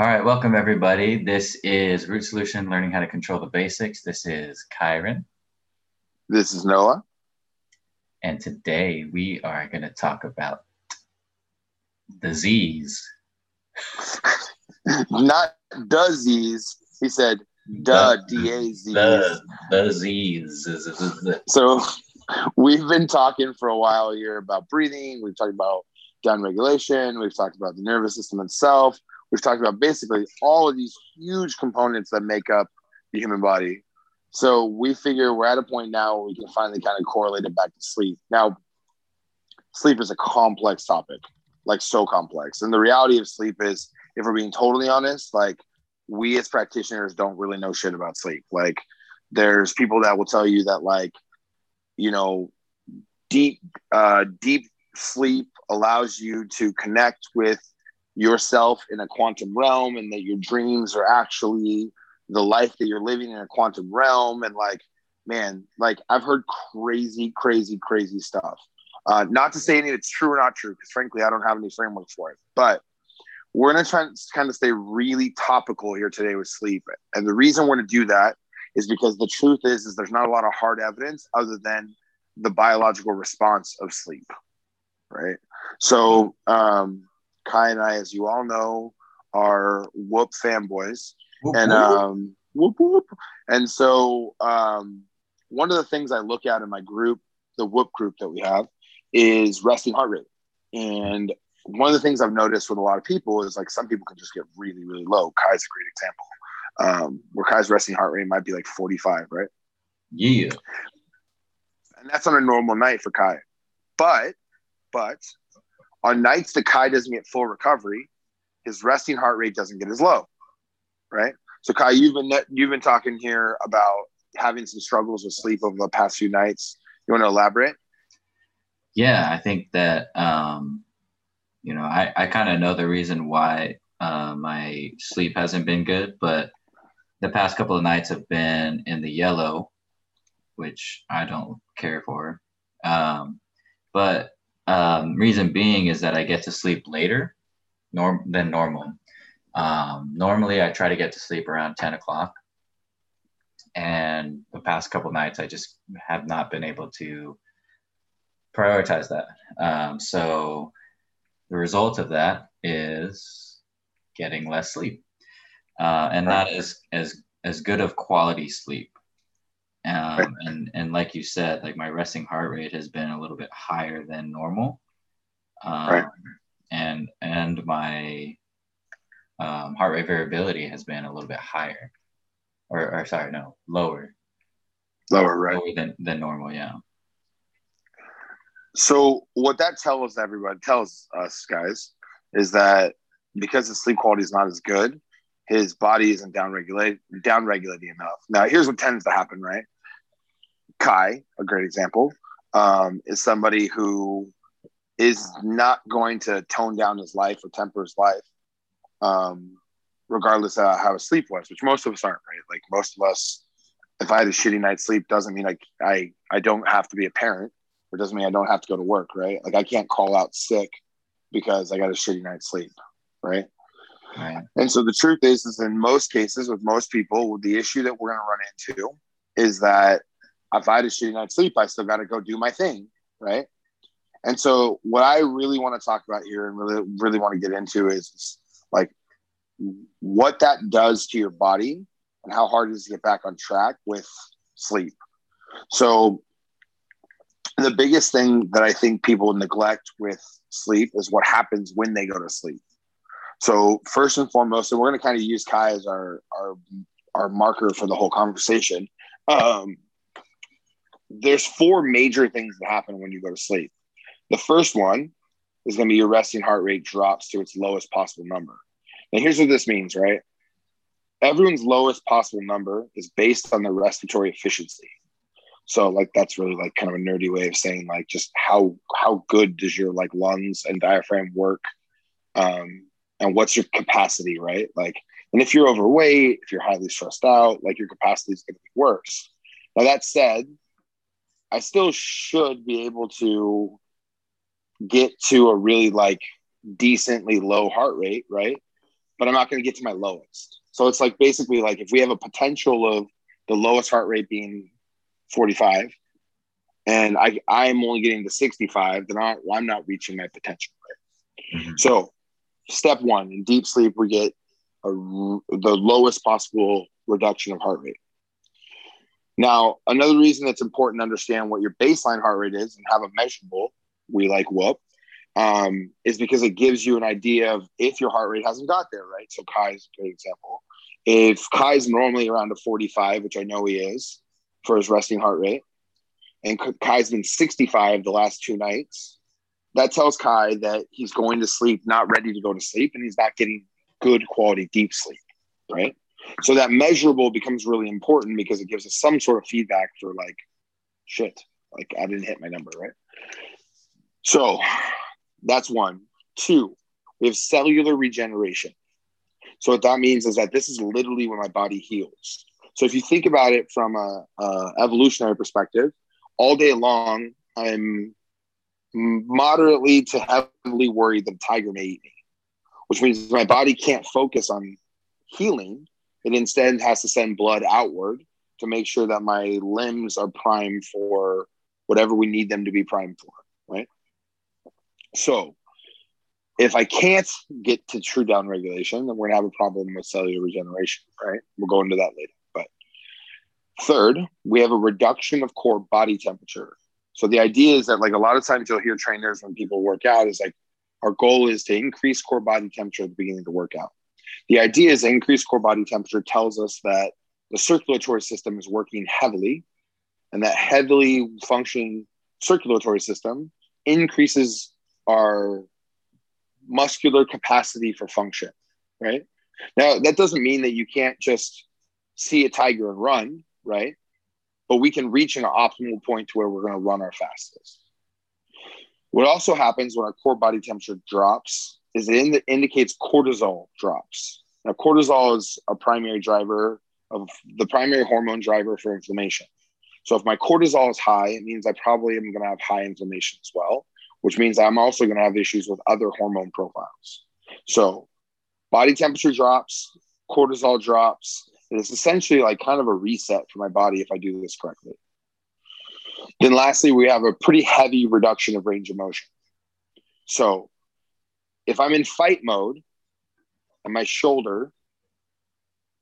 All right, welcome everybody. This is Root Solution Learning How to Control the Basics. This is Kyron. This is Noah. And today we are going to talk about disease. Not disease. He said duh, D-A-Z. The disease. So we've been talking for a while here about breathing. We've talked about down regulation. We've talked about the nervous system itself. We've talked about basically all of these huge components that make up the human body. So we figure we're at a point now where we can finally kind of correlate it back to sleep. Now, sleep is a complex topic, like so complex. And the reality of sleep is, if we're being totally honest, like we as practitioners don't really know shit about sleep. Like there's people that will tell you that like, you know, deep, uh, deep sleep allows you to connect with yourself in a quantum realm and that your dreams are actually the life that you're living in a quantum realm. And like man like i've heard crazy crazy crazy stuff. Uh, not to say any of it's true or not true because frankly i don't have any frameworks for it but we're going to try to kind of stay really topical here today with sleep. And the reason we're going to do that is because the truth is is there's not a lot of hard evidence other than the biological response of sleep right? So um, Kai and I, as you all know, are Whoop fanboys, whoop, and whoop. um, whoop whoop. And so, um, one of the things I look at in my group, the Whoop group that we have, is resting heart rate. And one of the things I've noticed with a lot of people is like some people can just get really, really low. Kai's a great example. Um, where Kai's resting heart rate might be like 45, right? Yeah. And that's on a normal night for Kai. But, but on nights that Kai doesn't get full recovery, his resting heart rate doesn't get as low, right? So Kai, you've been you've been talking here about having some struggles with sleep over the past few nights. You want to elaborate? Yeah, I think that um, you know I I kind of know the reason why uh, my sleep hasn't been good, but the past couple of nights have been in the yellow, which I don't care for. Um, but um, reason being is that I get to sleep later norm- than normal. Um, normally, I try to get to sleep around 10 o'clock. And the past couple nights, I just have not been able to prioritize that. Um, so the result of that is getting less sleep. Uh, and that is as, as good of quality sleep um, and and like you said, like my resting heart rate has been a little bit higher than normal, um, right. and and my um, heart rate variability has been a little bit higher, or, or sorry, no, lower, lower, right, lower than than normal, yeah. So what that tells everybody, tells us guys, is that because the sleep quality is not as good, his body isn't down regulate down regulating enough. Now, here's what tends to happen, right? Kai, a great example, um, is somebody who is not going to tone down his life or temper his life, um, regardless of how his sleep was, which most of us aren't, right? Like most of us, if I had a shitty night's sleep, doesn't mean like I I don't have to be a parent, or doesn't mean I don't have to go to work, right? Like I can't call out sick because I got a shitty night's sleep, right? Right. And so the truth is, is in most cases with most people, the issue that we're going to run into is that if I had a shitty night's sleep, I still got to go do my thing, right? And so what I really want to talk about here and really, really want to get into is like what that does to your body and how hard it is to get back on track with sleep. So the biggest thing that I think people neglect with sleep is what happens when they go to sleep. So first and foremost, and we're going to kind of use Kai as our our our marker for the whole conversation. Um, there's four major things that happen when you go to sleep. The first one is going to be your resting heart rate drops to its lowest possible number. And here's what this means, right? Everyone's lowest possible number is based on their respiratory efficiency. So like that's really like kind of a nerdy way of saying like just how how good does your like lungs and diaphragm work um, and what's your capacity, right? Like, and if you're overweight, if you're highly stressed out, like your capacity is going to be worse. Now, that said, I still should be able to get to a really like decently low heart rate, right? but I'm not going to get to my lowest. So it's like basically like if we have a potential of the lowest heart rate being 45 and I, I'm only getting to 65, then I, I'm not reaching my potential. Right? Mm-hmm. So step one in deep sleep, we get a, the lowest possible reduction of heart rate. Now, another reason it's important to understand what your baseline heart rate is and have a measurable, we like whoop, um, is because it gives you an idea of if your heart rate hasn't got there, right? So Kai's a great example. If Kai's normally around a 45, which I know he is for his resting heart rate, and Kai's been 65 the last two nights, that tells Kai that he's going to sleep not ready to go to sleep and he's not getting good quality deep sleep, right? So that measurable becomes really important because it gives us some sort of feedback for like, shit, like I didn't hit my number, right? So that's one. Two, we have cellular regeneration. So what that means is that this is literally when my body heals. So if you think about it from a, a evolutionary perspective, all day long I'm moderately to heavily worried that a tiger may eat me, which means my body can't focus on healing. It instead has to send blood outward to make sure that my limbs are primed for whatever we need them to be primed for, right? So if I can't get to true down regulation, then we're gonna have a problem with cellular regeneration, right? We'll go into that later. But third, we have a reduction of core body temperature. So the idea is that like a lot of times you'll hear trainers when people work out is like our goal is to increase core body temperature at the beginning of the workout. The idea is increased core body temperature tells us that the circulatory system is working heavily, and that heavily functioning circulatory system increases our muscular capacity for function, right? Now, that doesn't mean that you can't just see a tiger and run, right? but we can reach an optimal point to where we're going to run our fastest. What also happens when our core body temperature drops is it indicates cortisol drops. Now, cortisol is a primary driver of the primary hormone driver for inflammation. So, if my cortisol is high, it means I probably am going to have high inflammation as well, which means I'm also going to have issues with other hormone profiles. So, body temperature drops, cortisol drops, And it's essentially like kind of a reset for my body if I do this correctly. Then, lastly, we have a pretty heavy reduction of range of motion. So, if I'm in fight mode and my shoulder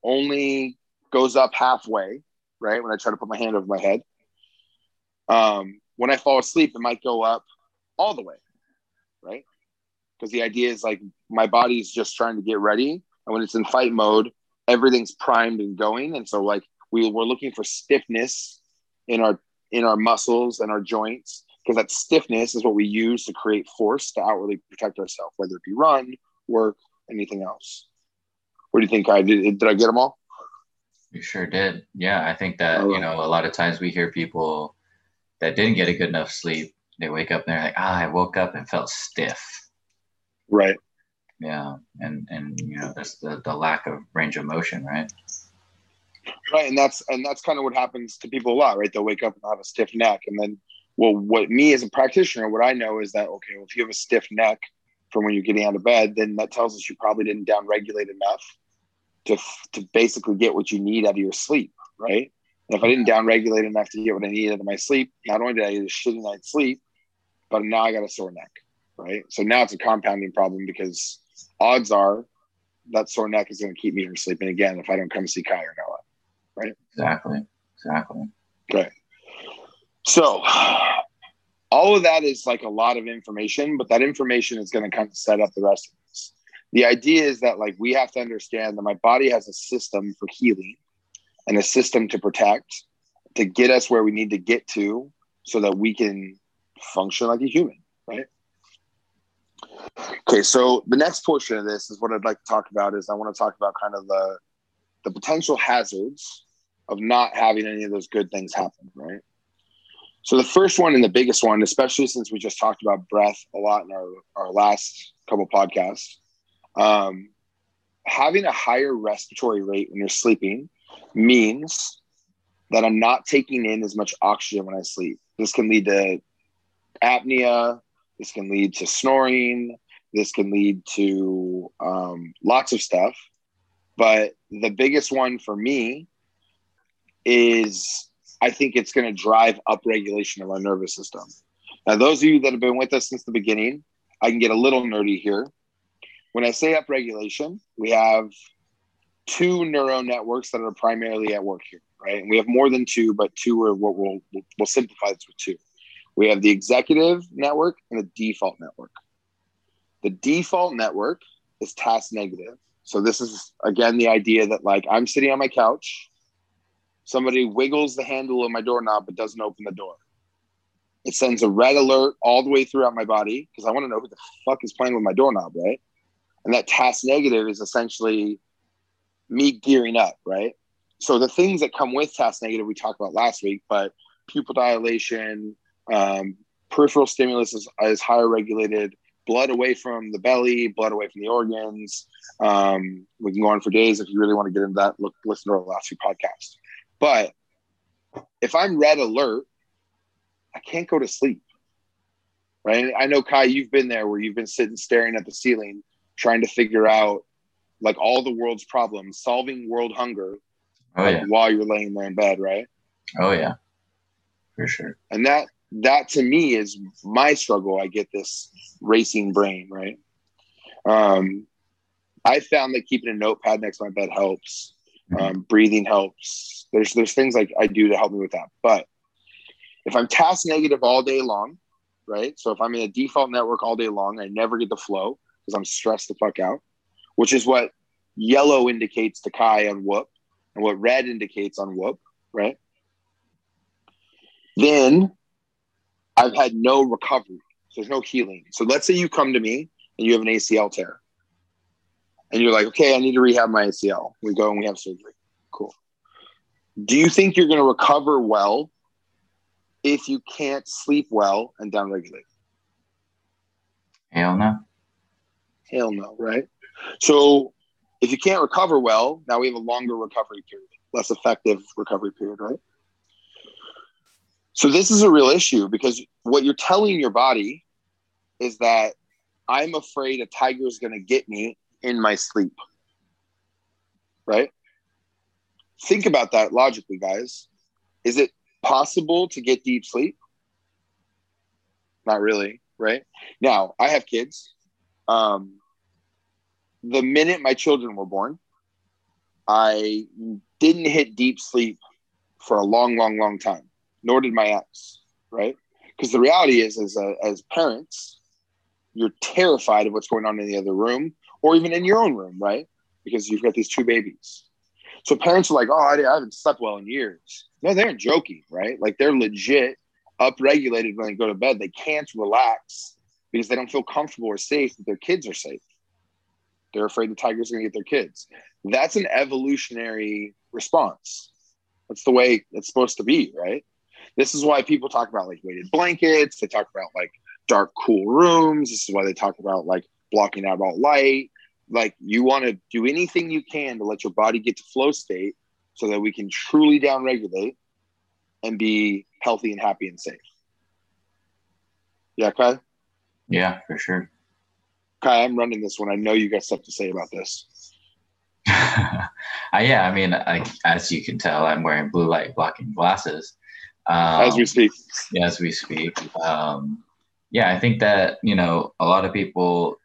only goes up halfway, right? When I try to put my hand over my head, um, when I fall asleep, it might go up all the way, right? Because the idea is like my body's just trying to get ready. And when it's in fight mode, everything's primed and going and so like we we're looking for stiffness in our in our muscles and our joints because that stiffness is what we use to create force to outwardly protect ourselves whether it be run work anything else. What do you think i did did i get them all? You sure did. Yeah i think that you know a lot of times we hear people that didn't get a good enough sleep they wake up and they're like ah i woke up and felt stiff. Right. Yeah and and you know that's the, the lack of range of motion right? Right and that's and that's kind of what happens to people a lot right? They'll wake up and have a stiff neck and then well what me as a practitioner what i know is that okay well, if you have a stiff neck from when you're getting out of bed then that tells us you probably didn't down regulate enough to to basically get what you need out of your sleep right and if i didn't down regulate enough to get what i needed out of my sleep not only did i get a shitty night's sleep but now i got a sore neck right so now it's a compounding problem because odds are that sore neck is going to keep me from sleeping again if I don't come see Kai or Noah. Right? Exactly. Exactly. Okay. So all of that is like a lot of information, but that information is going to kind of set up the rest of this. The idea is that like we have to understand that my body has a system for healing and a system to protect to get us where we need to get to so that we can function like a human, right? Okay, so the next portion of this is what I'd like to talk about is I want to talk about kind of the the potential hazards of not having any of those good things happen, right? So the first one and the biggest one, especially since we just talked about breath a lot in our, our last couple podcasts, um, having a higher respiratory rate when you're sleeping means that I'm not taking in as much oxygen when I sleep. This can lead to apnea, this can lead to snoring. This can lead to um, lots of stuff. But the biggest one for me is I think it's going to drive up regulation of our nervous system. Now, those of you that have been with us since the beginning, I can get a little nerdy here. When I say up regulation, we have two neural networks that are primarily at work here, right? And we have more than two, but two are what we'll, we'll simplify this with two. We have the executive network and the default network. The default network is task negative. So this is again the idea that like I'm sitting on my couch, somebody wiggles the handle of my doorknob but doesn't open the door. It sends a red alert all the way throughout my body because I want to know who the fuck is playing with my doorknob, right? And that task negative is essentially me gearing up, right? So the things that come with task negative we talked about last week, but pupil dilation, um, peripheral stimulus is, is higher regulated, blood away from the belly, blood away from the organs. Um, we can go on for days if you really want to get into that. Look, listen to our last few podcasts. But if I'm red alert, I can't go to sleep. Right. I know Kai, you've been there where you've been sitting staring at the ceiling, trying to figure out like all the world's problems, solving world hunger Oh like, yeah. while you're laying there in bed, right? Oh yeah. For sure. And that that to me is my struggle. I get this racing brain, right? Um, I found that keeping a notepad next to my bed helps. Um, breathing helps. There's there's things like I do to help me with that. But if I'm task negative all day long, right? So if I'm in a default network all day long, I never get the flow because I'm stressed the fuck out, which is what yellow indicates to Kai on whoop and what red indicates on whoop, right? Then I've had no recovery. So there's no healing. So let's say you come to me and you have an ACL tear. And you're like, okay, I need to rehab my ACL. We go and we have surgery. Cool. Do you think you're going to recover well if you can't sleep well and downregulate? Hell no. Hell no, right? So if you can't recover well, now we have a longer recovery period, less effective recovery period, right? So this is a real issue because what you're telling your body is that I'm afraid a tiger is going to get me in my sleep. Right? Think about that logically, guys. Is it possible to get deep sleep? Not really, right? Now, I have kids. Um, the minute my children were born, I didn't hit deep sleep for a long, long, long time. Nor did my ex, right? Because the reality is, as a, as parents, you're terrified of what's going on in the other room, or even in your own room, right? Because you've got these two babies. So parents are like, "Oh, I, I haven't slept well in years." No, they're joking, right? Like they're legit upregulated when they go to bed. They can't relax because they don't feel comfortable or safe that their kids are safe. They're afraid the tiger's going to get their kids. That's an evolutionary response. That's the way it's supposed to be, right? This is why people talk about like weighted blankets. They talk about like dark, cool rooms. This is why they talk about like blocking out all light. Like you want to do anything you can to let your body get to flow state so that we can truly downregulate and be healthy and happy and safe. Yeah, Kai? Yeah, for sure. Kai, I'm running this one. I know you got stuff to say about this. uh, yeah, I mean, I, as you can tell, I'm wearing blue light blocking glasses. Um, As we speak. yeah, as we speak. Um, yeah, I think that you know a lot of people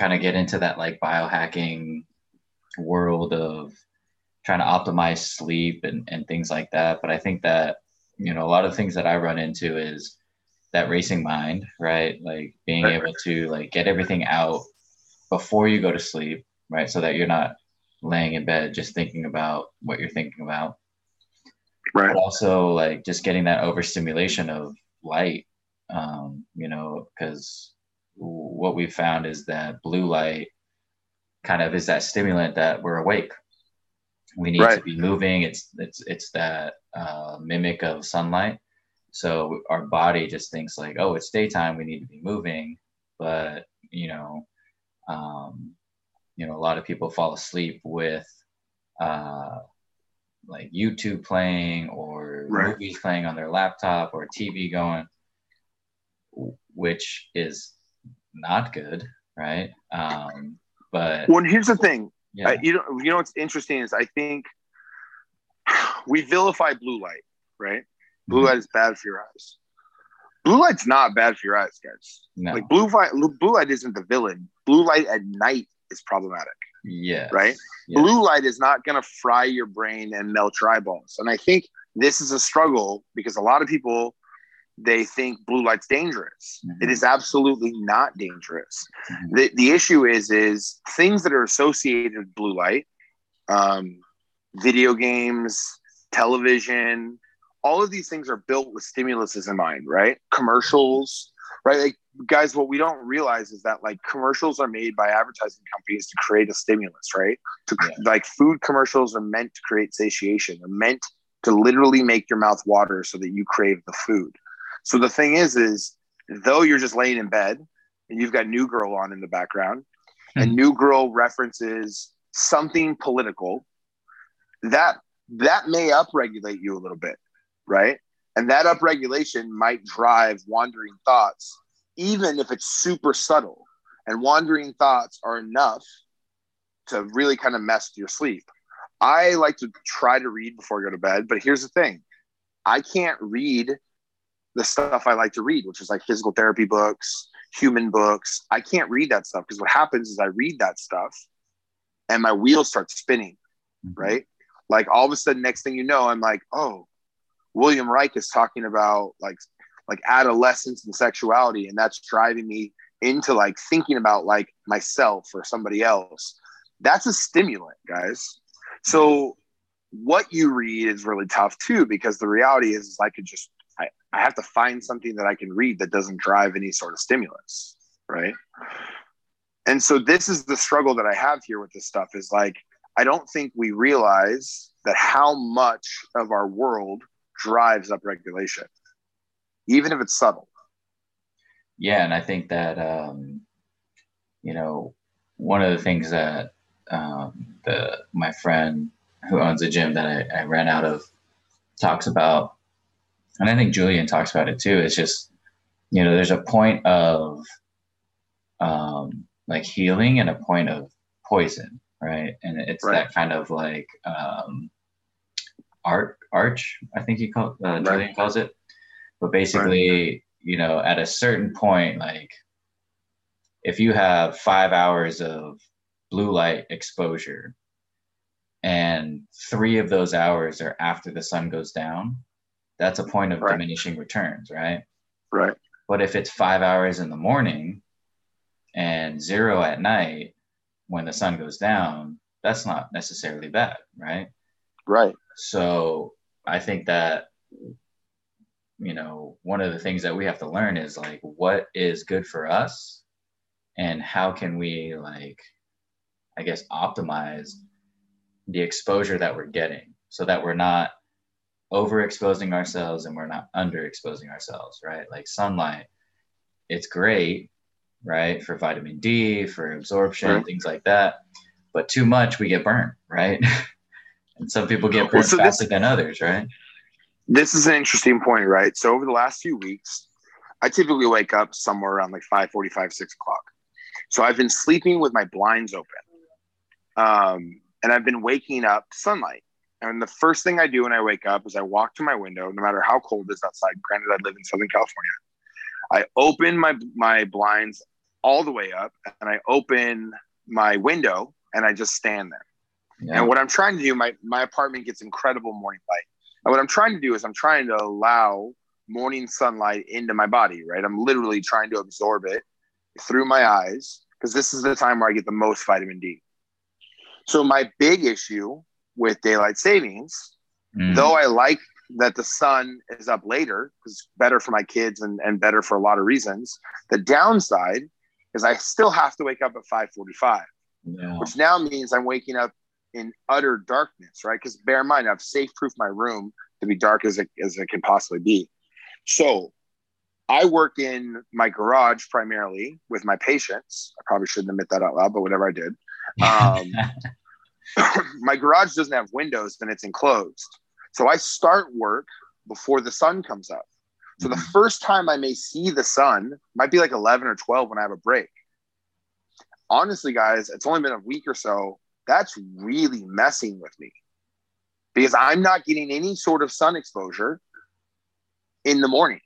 kind of get into that like biohacking world of trying to optimize sleep and, and things like that. But I think that you know a lot of things that I run into is that racing mind, right? Like being able to like get everything out before you go to sleep, right? So that you're not laying in bed just thinking about what you're thinking about Right. but also like just getting that overstimulation of light um, you know because what we found is that blue light kind of is that stimulant that we're awake. We need to be moving. It's it's it's that uh, mimic of sunlight. So our body just thinks like oh it's daytime. We need to be moving. But you know um, you know a lot of people fall asleep with uh, like YouTube playing or Right. movies playing on their laptop or TV going, which is not good, right? Um, but well, here's the thing. yeah, Uh, you know, you know what's interesting is I think we vilify blue light, right? Blue Mhm. light is bad for your eyes. Blue light's not bad for your eyes, guys. no, Like blue light, blue light isn't the villain. Blue light at night is problematic. yeah, right? Yeah. Blue light is not going to fry your brain and melt your eyeballs. And I think this is a struggle because a lot of people they think blue light's dangerous. Mhm. It is absolutely not dangerous. Mhm. The the issue is is things that are associated with blue light, um, video games, television, all of these things are built with stimuluses in mind, right? Commercials, right? Like guys, what we don't realize is that like commercials are made by advertising companies to create a stimulus, right? To Yeah. like food commercials are meant to create satiation. They're meant to literally make your mouth water so that you crave the food. So the thing is, is though you're just laying in bed and you've got New Girl on in the background, and hmm. New Girl references something political, that that may upregulate you a little bit, right? And that upregulation might drive wandering thoughts, even if it's super subtle. And wandering thoughts are enough to really kind of mess your sleep. I like to try to read before I go to bed, but here's the thing I can't read the stuff I like to read, which is like physical therapy books, human books. I can't read that stuff because what happens is I read that stuff and my wheels start spinning, Mhm. right? Like all of a sudden, next thing you know, I'm like, oh, William Reich is talking about like like adolescence and sexuality, and that's driving me into like thinking about like myself or somebody else. That's a stimulant, guys. So what you read is really tough too, because the reality is, is I could just I, I have to find something that I can read that doesn't drive any sort of stimulus, right? And so this is the struggle that I have here with this stuff is like I don't think we realize that how much of our world drives up regulation, even if it's subtle. Yeah, and I think that um, you know one of the things that um, the my friend who owns a gym that I, I ran out of talks about, and I think Julian talks about it too. It's just you know there's a point of um, like healing and a point of poison, right? And it's Right. that kind of like um, art arch, I think he called uh, Right. Julian calls it. But basically, you know, at a certain point, like if you have five hours of blue light exposure and three of those hours are after the sun goes down, that's a point of Right. diminishing returns, right? Right. But if it's five hours in the morning and zero at night when the sun goes down, that's not necessarily bad, right? Right. So I think that, you know, one of the things that we have to learn is like, what is good for us and how can we, like, I guess, optimize the exposure that we're getting so that we're not overexposing ourselves and we're not underexposing ourselves, right? Like sunlight, it's great, right, for vitamin D, for absorption, Right. things like that. But too much, we get burnt, right? and some people get Well, burnt so this- faster than others, right? This is an interesting point, right? So over the last few weeks, I typically wake up somewhere around like 5:45, 6 o'clock. So I've been sleeping with my blinds open. Um, and I've been waking up to sunlight. And the first thing I do when I wake up is I walk to my window, no matter how cold it is outside. Granted, I live in Southern California. I open my my blinds all the way up, and I open my window, and I just stand there. Yeah. And what I'm trying to do, my my apartment gets incredible morning light. And what I'm trying to do is I'm trying to allow morning sunlight into my body, right? I'm literally trying to absorb it through my eyes because this is the time where I get the most vitamin D. So my big issue with daylight savings, Mm. though I like that the sun is up later because it's better for my kids and, and better for a lot of reasons. The downside is I still have to wake up at 545 yeah. which now means I'm waking up in utter darkness, right? Because bear in mind, I've safe proofed my room to be dark as it, as it can possibly be. So I work in my garage primarily with my patients. I probably shouldn't admit that out loud, but whatever I did. Um, my garage doesn't have windows and it's enclosed. So I start work before the sun comes up. So the Mhm. first time I may see the sun might be like 11 or 12 when I have a break. honestly, guys, it's only been a week or so. That's really messing with me because I'm not getting any sort of sun exposure in the morning.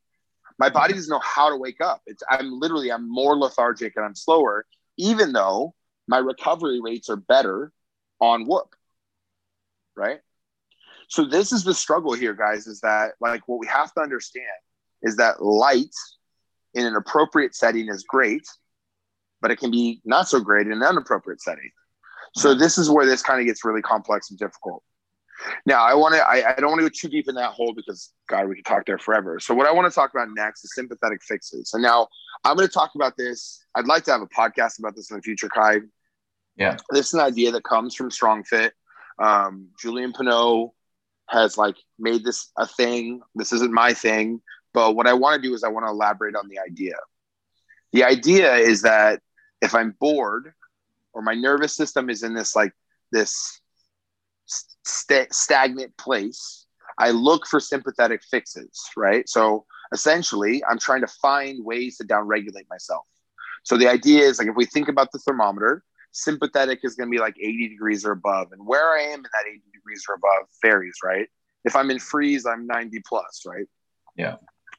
My body doesn't know how to wake up. It's I'm literally I'm more lethargic and I'm slower, even though my recovery rates are better on Whoop. Right. So this is the struggle here, guys, is that like what we have to understand is that light in an appropriate setting is great, but it can be not so great in an inappropriate setting. So this is where this kind of gets really complex and difficult. Now, I want to, I, I, don't want to go too deep in that hole because, God, we could talk there forever. So, what I want to talk about next is sympathetic fixes. And now I'm going to talk about this. I'd like to have a podcast about this in the future, Kai. Yeah. This is an idea that comes from Strong Fit. Um, Julian Pineau has like made this a thing. This isn't my thing. But what I want to do is I want to elaborate on the idea. The idea is that if I'm bored or my nervous system is in this like this st- stagnant place, I look for sympathetic fixes, right? So essentially, I'm trying to find ways to downregulate myself. So the idea is like if we think about the thermometer, sympathetic is going to be like 80 degrees or above. And where I am in that 80 degrees or above varies, right? If I'm in freeze, I'm 90 plus, right? Yeah.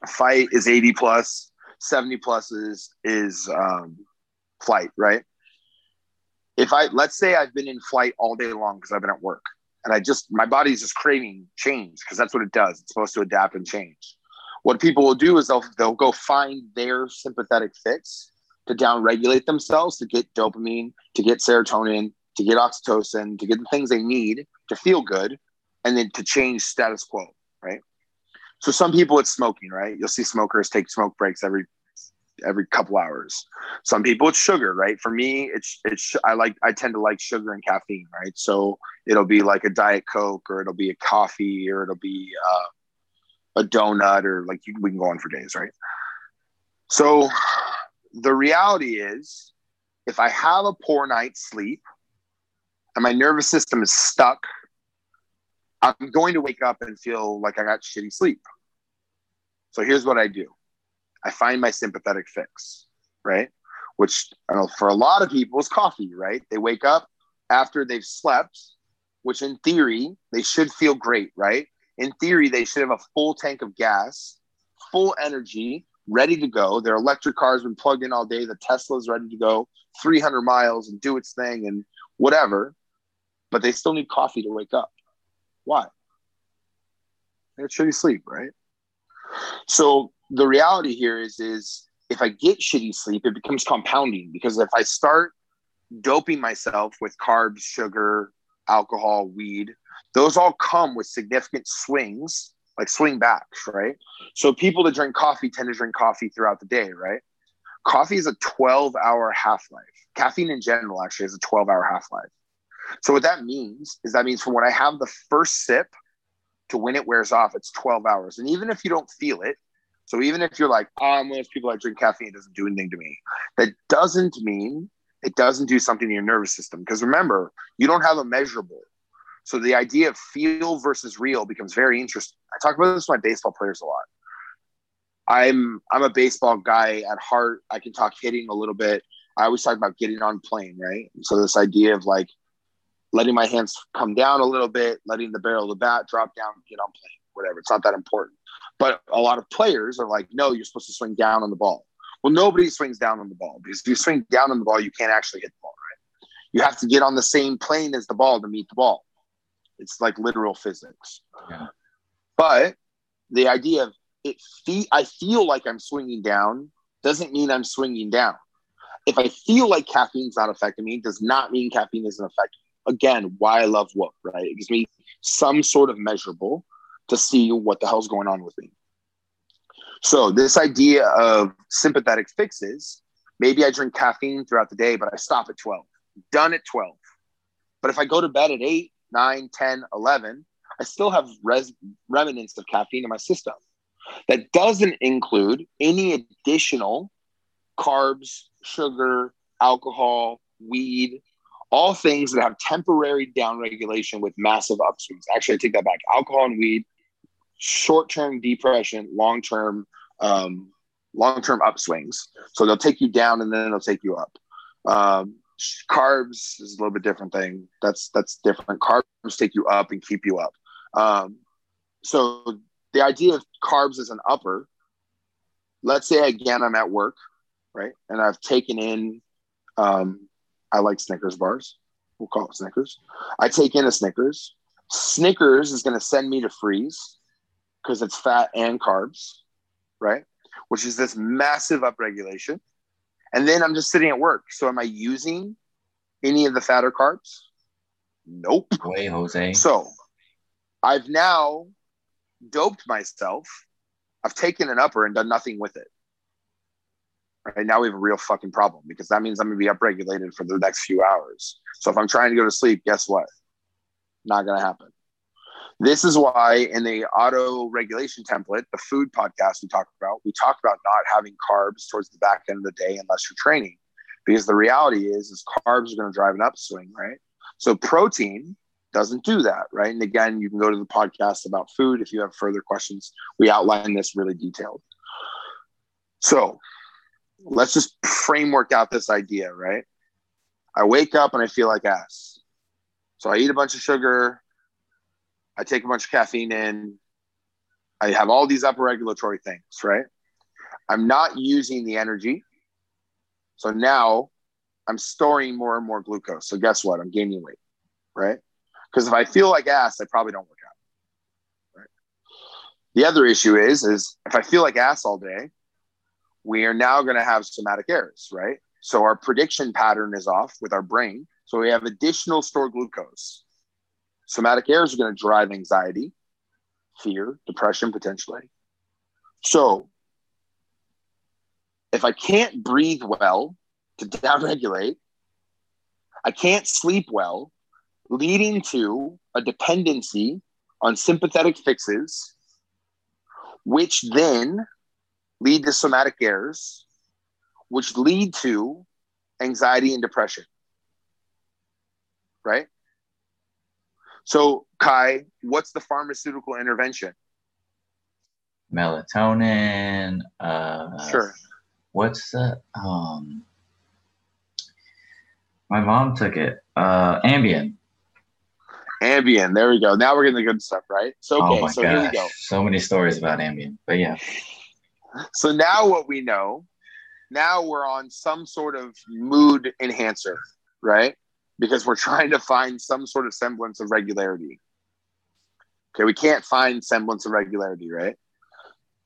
Fight is 80 plus, 70 plus is is um, flight, right? If I let's say I've been in flight all day long because I've been at work and I just my body's just craving change because that's what it does. It's supposed to adapt and change. What people will do is they'll they'll go find their sympathetic fix to downregulate themselves to get dopamine, to get serotonin, to get oxytocin, to get the things they need to feel good, and then to change status quo, right? So some people it's smoking, right? You'll see smokers take smoke breaks every every couple hours. Some people it's sugar, right? For me, it's it's I like I tend to like sugar and caffeine, right? So it'll be like a diet coke, or it'll be a coffee, or it'll be uh, a donut, or like you, we can go on for days, right? So the reality is, if I have a poor night's sleep and my nervous system is stuck, I'm going to wake up and feel like I got shitty sleep. So here's what I do I find my sympathetic fix, right? Which know, for a lot of people is coffee, right? They wake up after they've slept, which in theory, they should feel great, right? In theory, they should have a full tank of gas, full energy, ready to go. Their electric car's been plugged in all day. The Tesla's ready to go 300 miles and do its thing and whatever. But they still need coffee to wake up. Why? They had shitty sleep, right? So the reality here is is if I get shitty sleep, it becomes compounding because if I start doping myself with carbs, sugar, alcohol, weed, those all come with significant swings, like swing backs, right? So people that drink coffee tend to drink coffee throughout the day, right? Coffee is a 12 hour half life. Caffeine in general actually has a 12 hour half life. So what that means is that means from when I have the first sip to when it wears off, it's 12 hours. And even if you don't feel it, so even if you're like, ah, oh, I'm one of those people that drink caffeine, it doesn't do anything to me. That doesn't mean it doesn't do something to your nervous system. Because remember, you don't have a measurable. So the idea of feel versus real becomes very interesting. I talk about this with my baseball players a lot. I'm I'm a baseball guy at heart. I can talk hitting a little bit. I always talk about getting on plane, right? So this idea of like letting my hands come down a little bit, letting the barrel of the bat drop down, get on plane, whatever. It's not that important. But a lot of players are like, no, you're supposed to swing down on the ball. Well, nobody swings down on the ball because if you swing down on the ball, you can't actually hit the ball, right? You have to get on the same plane as the ball to meet the ball. It's like literal physics. Yeah. But the idea of it, fe- I feel like I'm swinging down doesn't mean I'm swinging down. If I feel like caffeine's not affecting me, does not mean caffeine isn't affecting me. Again, why I love Whoop, right? It gives me some sort of measurable to see what the hell's going on with me. So, this idea of sympathetic fixes maybe I drink caffeine throughout the day, but I stop at 12, done at 12. But if I go to bed at 8, 9, 10, 11, I still have res- remnants of caffeine in my system. That doesn't include any additional carbs, sugar, alcohol, weed, all things that have temporary downregulation with massive upswings. Actually, I take that back. Alcohol and weed short term depression, long term um, long term upswings. So they'll take you down and then they'll take you up. Um, carbs is a little bit different thing. That's that's different. Carbs take you up and keep you up. Um, so the idea of carbs as an upper. Let's say again I'm at work, right, and I've taken in. Um, I like Snickers bars. We'll call it Snickers. I take in a Snickers. Snickers is going to send me to freeze because it's fat and carbs, right? Which is this massive upregulation. And then I'm just sitting at work. So am I using any of the fatter carbs? Nope. Way, Jose. So I've now doped myself. I've taken an upper and done nothing with it. Right now we have a real fucking problem because that means I'm gonna be upregulated for the next few hours. So if I'm trying to go to sleep, guess what? Not gonna happen. This is why in the auto regulation template, the food podcast we talked about, we talked about not having carbs towards the back end of the day unless you're training. Because the reality is, is carbs are to drive an upswing, right? So protein doesn't do that, right? And again, you can go to the podcast about food if you have further questions. We outline this really detailed. So let's just framework out this idea, right? I wake up and I feel like ass. So I eat a bunch of sugar, I take a bunch of caffeine in. I have all these upper regulatory things, right? I'm not using the energy. So now I'm storing more and more glucose. So guess what? I'm gaining weight, right? Because if I feel like ass, I probably don't work out. Right. The other issue is, is if I feel like ass all day, we are now going to have somatic errors, right? So our prediction pattern is off with our brain. So we have additional stored glucose. Somatic errors are going to drive anxiety, fear, depression potentially. So, if I can't breathe well to downregulate, I can't sleep well, leading to a dependency on sympathetic fixes, which then lead to somatic errors, which lead to anxiety and depression. Right? So, Kai, what's the pharmaceutical intervention? Melatonin. Uh, sure. What's that? Um, my mom took it. Uh, Ambien. Ambien. There we go. Now we're getting the good stuff, right? So, oh okay. Oh so gosh. here we go. So many stories about Ambien, but yeah. So now what we know, now we're on some sort of mood enhancer, right? because we're trying to find some sort of semblance of regularity. Okay, we can't find semblance of regularity, right?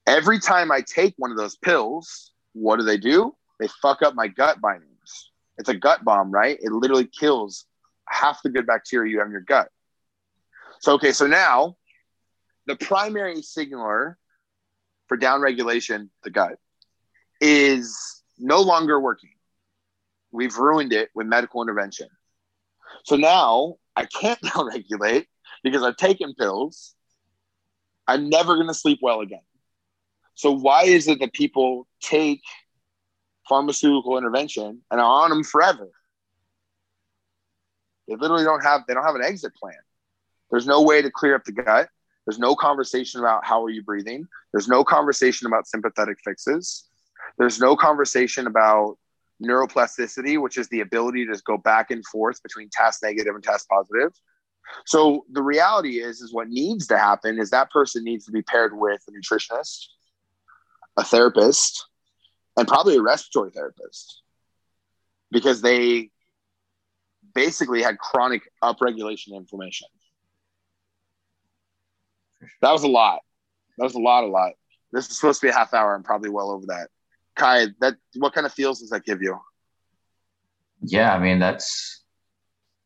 Every time I take one of those pills, what do they do? They fuck up my gut bindings. It's a gut bomb, right? It literally kills half the good bacteria you have in your gut. So, okay, so now the primary signaler for downregulation, the gut, is no longer working. We've ruined it with medical intervention. So now I can't downregulate because I've taken pills. I'm never going to sleep well again. So why is it that people take pharmaceutical intervention and are on them forever? They literally don't have they don't have an exit plan. There's no way to clear up the gut. There's no conversation about how are you breathing. There's no conversation about sympathetic fixes. There's no conversation about neuroplasticity, which is the ability to go back and forth between task negative and task positive. So the reality is, is what needs to happen is that person needs to be paired with a nutritionist, a therapist, and probably a respiratory therapist because they basically had chronic upregulation inflammation. That was a lot. That was a lot, a lot. This is supposed to be a half hour. I'm probably well over that. Kai, that what kind of feels does that give you? Yeah, I mean that's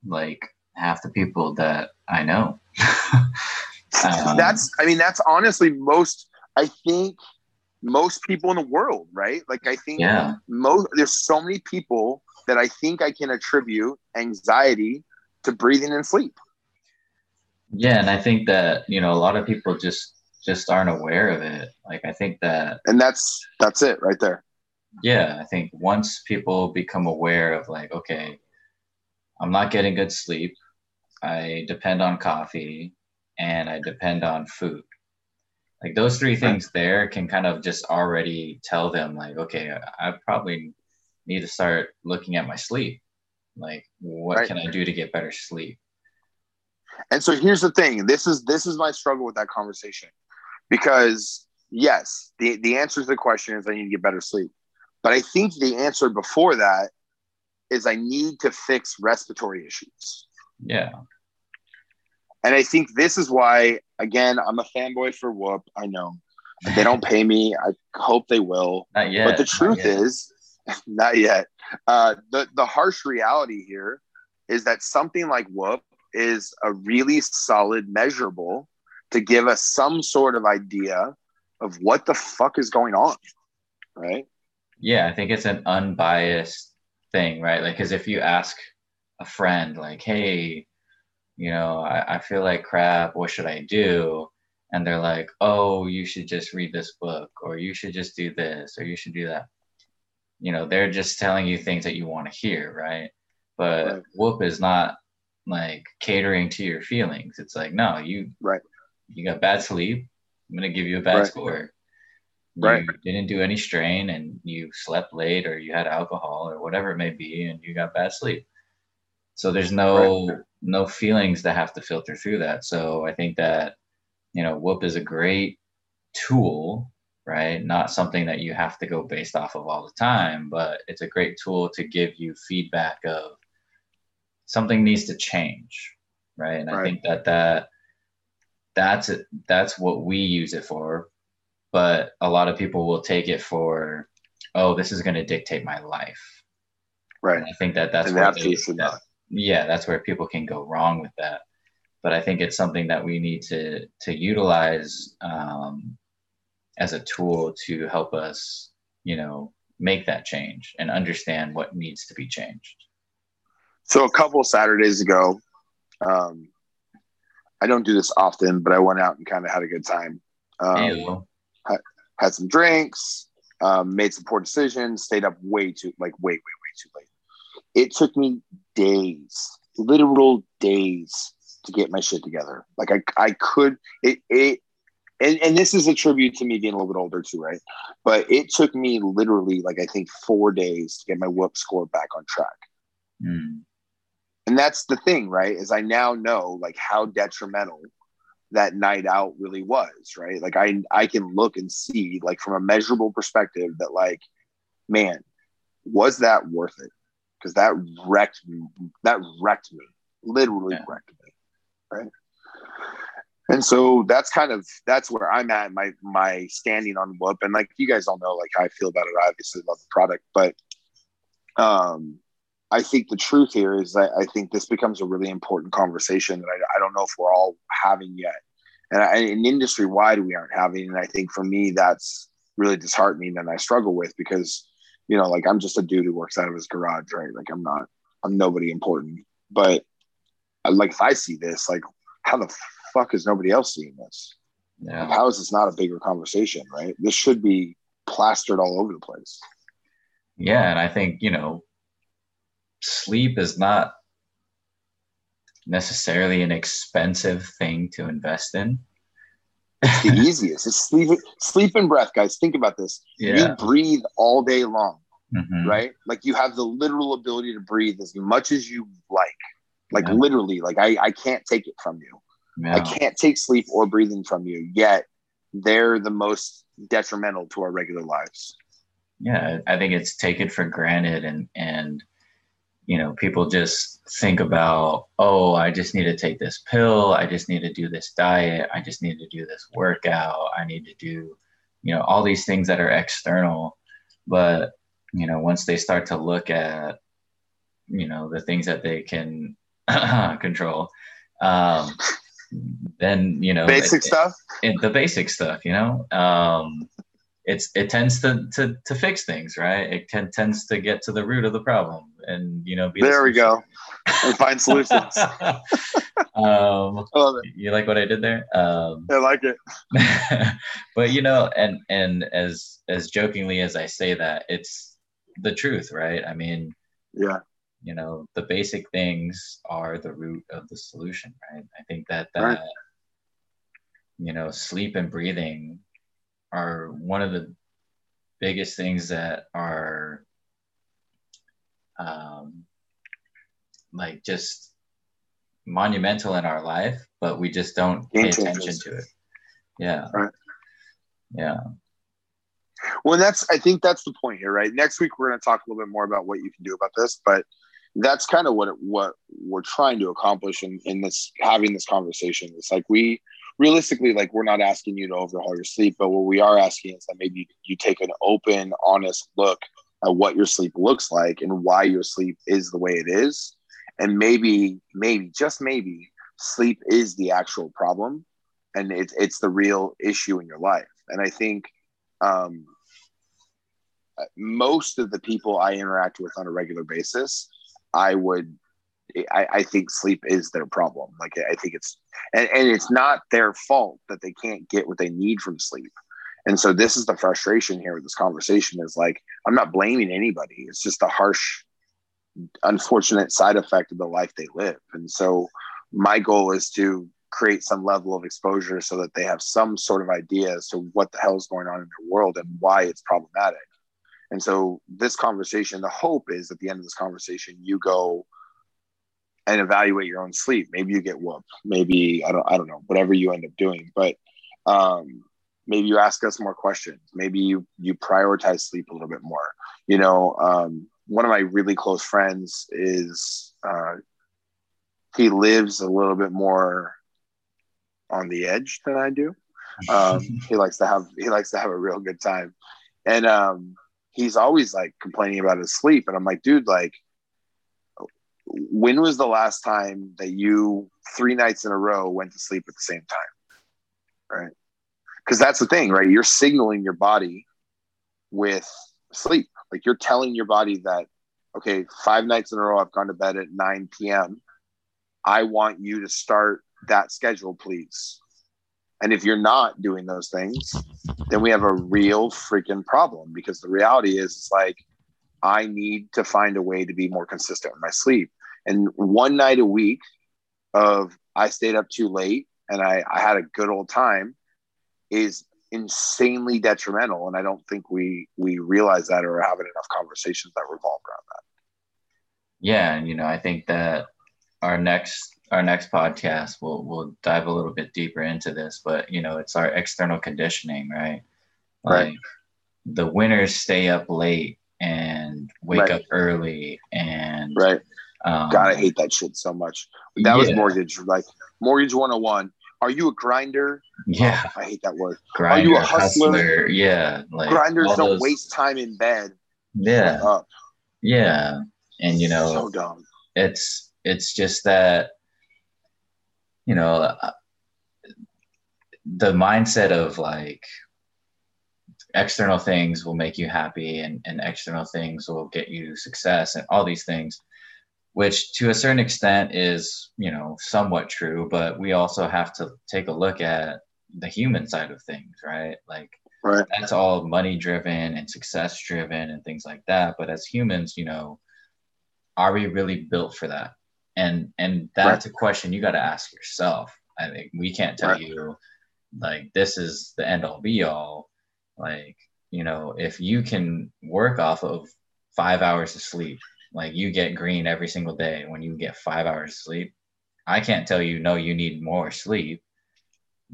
like half the people that I know. um, that's I mean that's honestly most I think most people in the world, right? Like I think yeah. most there's so many people that I think I can attribute anxiety to breathing and sleep. Yeah, and I think that, you know, a lot of people just just aren't aware of it. Like I think that And that's that's it right there yeah, I think once people become aware of like, okay, I'm not getting good sleep, I depend on coffee and I depend on food. Like those three things there can kind of just already tell them like, okay, I probably need to start looking at my sleep. Like, what right. can I do to get better sleep? And so here's the thing. This is this is my struggle with that conversation. Because yes, the, the answer to the question is I need to get better sleep. But I think the answer before that is I need to fix respiratory issues. Yeah. And I think this is why, again, I'm a fanboy for Whoop. I know they don't pay me. I hope they will. Not yet. But the truth not is, not yet. Uh, the the harsh reality here is that something like Whoop is a really solid measurable to give us some sort of idea of what the fuck is going on, right? Yeah, I think it's an unbiased thing, right? Like, because if you ask a friend, like, hey, you know, I, I feel like crap, what should I do? And they're like, oh, you should just read this book, or you should just do this, or you should do that. You know, they're just telling you things that you want to hear, right? But right. Whoop is not like catering to your feelings. It's like, no, you right. You got bad sleep. I'm gonna give you a bad score. right. score. You right. didn't do any strain and you slept late or you had alcohol or whatever it may be and you got bad sleep. So there's no right. no feelings that have to filter through that. So I think that you know, Whoop is a great tool, right? Not something that you have to go based off of all the time, but it's a great tool to give you feedback of something needs to change, right? And right. I think that that that's it, that's what we use it for. But a lot of people will take it for, oh, this is going to dictate my life. Right. And I think that that's where they, that, yeah, that's where people can go wrong with that. But I think it's something that we need to to utilize um, as a tool to help us, you know, make that change and understand what needs to be changed. So a couple Saturdays ago, um, I don't do this often, but I went out and kind of had a good time. Um, had, had, some drinks, um, made some poor decisions, stayed up way too, like way, way, way too late. It took me days, literal days, to get my shit together. Like I, I could it, it, and, and this is a tribute to me being a little bit older too, right? But it took me literally like I think four days to get my Whoop score back on track. Mm and that's the thing right is i now know like how detrimental that night out really was right? Like i i can look and see like from a measurable perspective that like man was that worth it? Because that wrecked me that wrecked me. Literally yeah. wrecked me right? And so that's kind of that's where i'm at my my standing on whoop and like you guys all know like how i feel about it. I obviously love the product but um I think the truth here is that I think this becomes a really important conversation that I, I don't know if we're all having yet. And I, in industry wide, we aren't having. And I think for me, that's really disheartening and I struggle with because, you know, like I'm just a dude who works out of his garage, right? Like I'm not, I'm nobody important. But uh, like if I see this, like how the fuck is nobody else seeing this? Yeah. How is this not a bigger conversation, right? This should be plastered all over the place. Yeah. And I think, you know, sleep is not necessarily an expensive thing to invest in. it's the easiest. It's sleep, sleep and breath, guys. Think about this. Yeah. You breathe all day long, mm-hmm. right? Like you have the literal ability to breathe as much as you like. Like yeah. literally, like I, I can't take it from you. Yeah. I can't take sleep or breathing from you. Yet they're the most detrimental to our regular lives. Yeah, I think it's taken for granted and and you know, people just think about, oh, I just need to take this pill. I just need to do this diet. I just need to do this workout. I need to do, you know, all these things that are external. But, you know, once they start to look at, you know, the things that they can control, um, then, you know, basic it, stuff, it, the basic stuff, you know, um, it's it tends to to to fix things, right? It can, tends to get to the root of the problem, and you know, there the we go, and find solutions. um, I love it. You like what I did there? Um, I like it. but you know, and and as as jokingly as I say that, it's the truth, right? I mean, yeah. You know, the basic things are the root of the solution, right? I think that that right. you know, sleep and breathing are one of the biggest things that are um, like just monumental in our life, but we just don't pay attention to it. Yeah. Right. Yeah. Well, that's I think that's the point here, right? Next week we're going to talk a little bit more about what you can do about this, but that's kind of what it, what we're trying to accomplish in, in this having this conversation. It's like we realistically, like we're not asking you to overhaul your sleep, but what we are asking is that maybe you take an open, honest look at what your sleep looks like and why your sleep is the way it is, and maybe, maybe, just maybe, sleep is the actual problem, and it's it's the real issue in your life. And I think um, most of the people I interact with on a regular basis, I would I, I, think sleep is their problem. Like I think it's and, and it's not their fault that they can't get what they need from sleep. And so this is the frustration here with this conversation is like I'm not blaming anybody. It's just the harsh, unfortunate side effect of the life they live. And so my goal is to create some level of exposure so that they have some sort of idea as to what the hell is going on in their world and why it's problematic. And so this conversation, the hope is at the end of this conversation, you go and evaluate your own sleep. Maybe you get whooped. Maybe I don't I don't know, whatever you end up doing. But um, maybe you ask us more questions. Maybe you you prioritize sleep a little bit more. You know, um, one of my really close friends is uh, he lives a little bit more on the edge than I do. Um, he likes to have he likes to have a real good time, and um, he's always like complaining about his sleep. And I'm like, dude, like when was the last time that you three nights in a row went to sleep at the same time? Right. Because that's the thing, right? You're signaling your body with sleep. Like you're telling your body that, okay, five nights in a row, I've gone to bed at 9 p.m. I want you to start that schedule, please. And if you're not doing those things, then we have a real freaking problem because the reality is it's like I need to find a way to be more consistent with my sleep. And one night a week of I stayed up too late and I, I had a good old time is insanely detrimental. And I don't think we we realize that or are having enough conversations that revolve around that. Yeah, and you know, I think that our next our next podcast we'll we'll dive a little bit deeper into this, but you know, it's our external conditioning, right? Like right. the winners stay up late and wake right. up early and right. Um, God, I hate that shit so much. That yeah. was mortgage, like mortgage 101. Are you a grinder? Yeah. Oh, I hate that word. Grinder, Are you a hustler? hustler yeah. Like Grinders don't those... waste time in bed. Yeah. Yeah. And you know, so dumb. It's it's just that you know uh, the mindset of like external things will make you happy and, and external things will get you success and all these things which to a certain extent is you know somewhat true but we also have to take a look at the human side of things right like right. that's all money driven and success driven and things like that but as humans you know are we really built for that and and that's right. a question you got to ask yourself i think we can't tell right. you like this is the end all be all like, you know, if you can work off of five hours of sleep, like you get green every single day when you get five hours of sleep, I can't tell you, no, you need more sleep.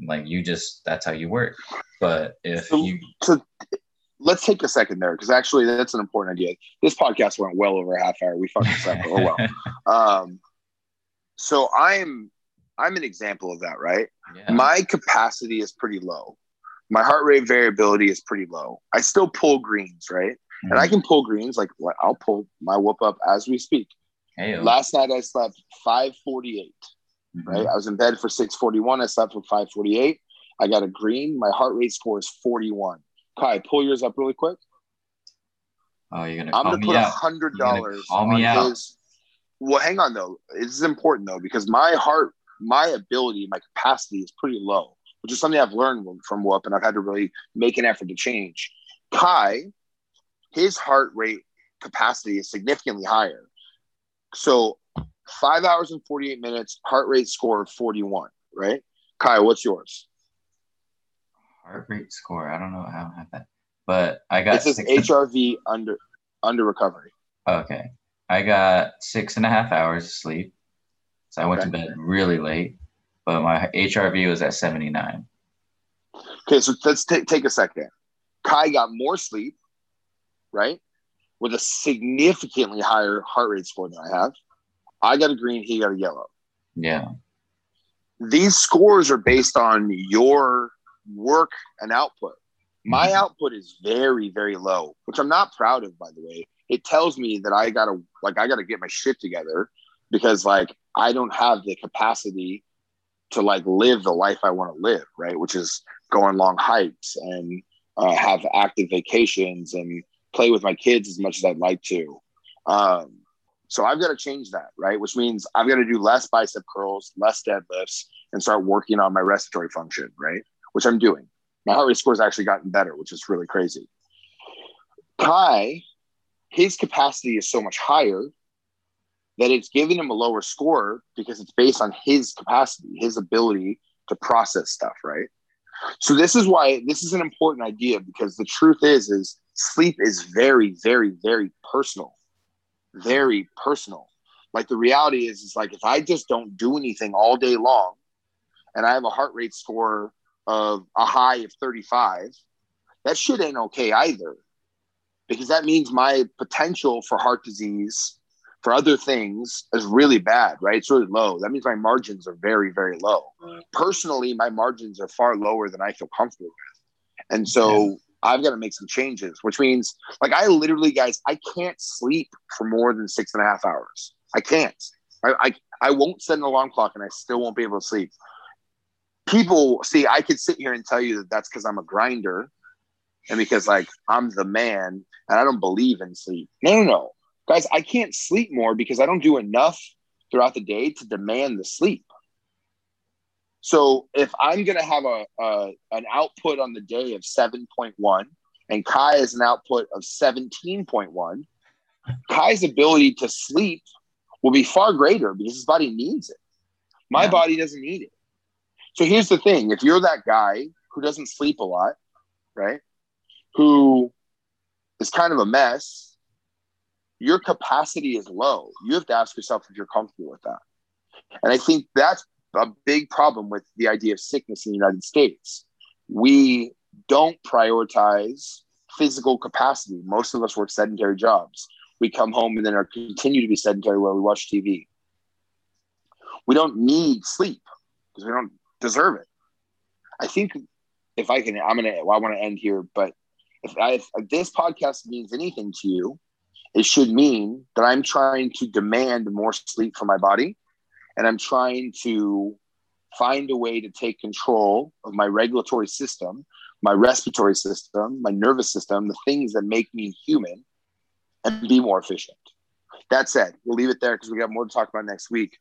Like you just, that's how you work. But if so, you. So let's take a second there because actually that's an important idea. This podcast went well over a half hour. We fucking suck. oh well. Um, so I'm I'm an example of that, right? Yeah. My capacity is pretty low my heart rate variability is pretty low. I still pull greens, right? Mm-hmm. And I mm-hmm. can pull greens, like I'll pull my whoop up as we speak. Hey-o. Last night I slept 548, mm-hmm. right? I was in bed for 641. I slept for 548. I got a green. My heart rate score is 41. Kai, pull yours up really quick. Oh, you're gonna. I'm gonna put a hundred dollars on out. his. Well, hang on though. This is important though because my heart, my ability, my capacity is pretty low which is something I've learned from Whoop, and I've had to really make an effort to change. Kai, his heart rate capacity is significantly higher. So five hours and 48 minutes, heart rate score of 41, right? Kai, what's yours? Heart rate score. I don't know. How I don't have that. But I got this is HRV under under recovery. Okay. I got six and a half hours of sleep. So I went Okay. to bed really late, but my HRV was at 79. Okay, so let's take take a second. Kai got more sleep, right? With a significantly higher heart rate score than I have. I got a green, he got a yellow. Yeah. These scores are based on your work and output. My Mhm. output is very, very low, which I'm not proud of, by the way. It tells me that I gotta like I gotta get my shit together because like I don't have the capacity to like live the life I want to live, right? Which is go on long hikes and uh, have active vacations and play with my kids as much as I'd like to. Um, so I've got to change that, right? Which means I've got to do less bicep curls, less deadlifts, and start working on my respiratory function, right? Which I'm doing. My heart rate score has actually gotten better, which is really crazy. Kai, his capacity is so much higher that it's giving him a lower score because it's based on his capacity, his ability to process stuff, right? So this is why this is an important idea because the truth is is sleep is very very very personal. Very personal. Like the reality is is like if I just don't do anything all day long and I have a heart rate score of a high of 35, that shit ain't okay either. Because that means my potential for heart disease for other things is really bad, right? It's really low. That means my margins are very, very low. Personally, my margins are far lower than I feel comfortable with. And so I've got to make some changes, which means like I literally, guys, I can't sleep for more than six and a half hours. I can't. I, I, I won't set an alarm clock and I still won't be able to sleep. People see, I could sit here and tell you that that's because I'm a grinder and because like I'm the man and I don't believe in sleep. No, no, no guys, I can't sleep more because I don't do enough throughout the day to demand the sleep. So if I'm going to have a, a an output on the day of 7.1 and Kai is an output of 17.1, Kai's ability to sleep will be far greater because his body needs it. My Yeah. body doesn't need it. So here's the thing if you're that guy who doesn't sleep a lot, right? Who is kind of a mess, your capacity is low. You have to ask yourself if you're comfortable with that. And I think that's a big problem with the idea of sickness in the United States. We don't prioritize physical capacity. Most of us work sedentary jobs. We come home and then are continue to be sedentary while we watch TV. We don't need sleep because we don't deserve it. I think if I can, I'm gonna. Well, I want to end here, but if, I, if this podcast means anything to you, it should mean that I'm trying to demand more sleep for my body and I'm trying to find a way to take control of my regulatory system, my respiratory system, my nervous system, the things that make me human and be more efficient. That said, we'll leave it there because we got more to talk about next week.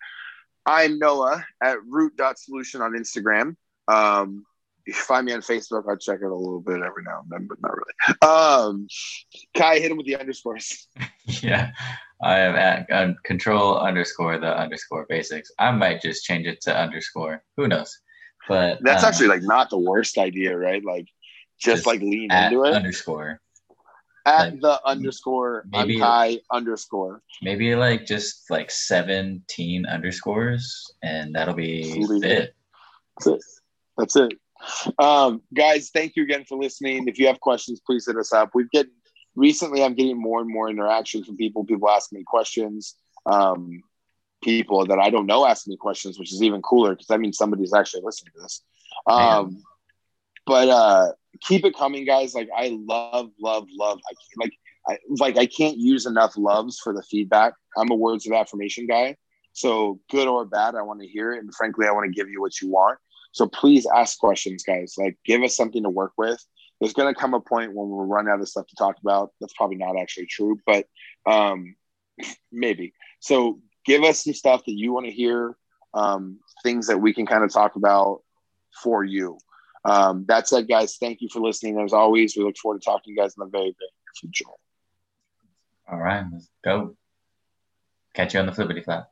I'm Noah at root.solution on Instagram. Um, you can find me on Facebook. I check it a little bit every now and then, but not really. Um, Kai, hit him with the underscores. Yeah. I am at um, control underscore the underscore basics. I might just change it to underscore. Who knows? But That's uh, actually like not the worst idea, right? Like just, Just like lean into it. underscore. at like, the underscore maybe- Kai underscore. Maybe like just like 17 underscores, and that'll be it. That's it. That's it. Um, guys, thank you again for listening. If you have questions, please hit us up. We've getting recently I'm getting more and more interaction from people, people asking me questions. Um, people that I don't know asking me questions, which is even cooler because that means somebody's actually listening to this. Um, but uh, keep it coming, guys. Like I love, love, love. I like, I like I can't use enough loves for the feedback. I'm a words of affirmation guy. So good or bad, I want to hear it, and frankly, I want to give you what you want. So please ask questions, guys. Like, give us something to work with. There's going to come a point when we'll run out of stuff to talk about. That's probably not actually true, but um, maybe. So give us some stuff that you want to hear, um, things that we can kind of talk about for you. Um, that said, guys, thank you for listening. As always, we look forward to talking to you guys in the very, very near future. All right, let's go. Catch you on the flippity flap.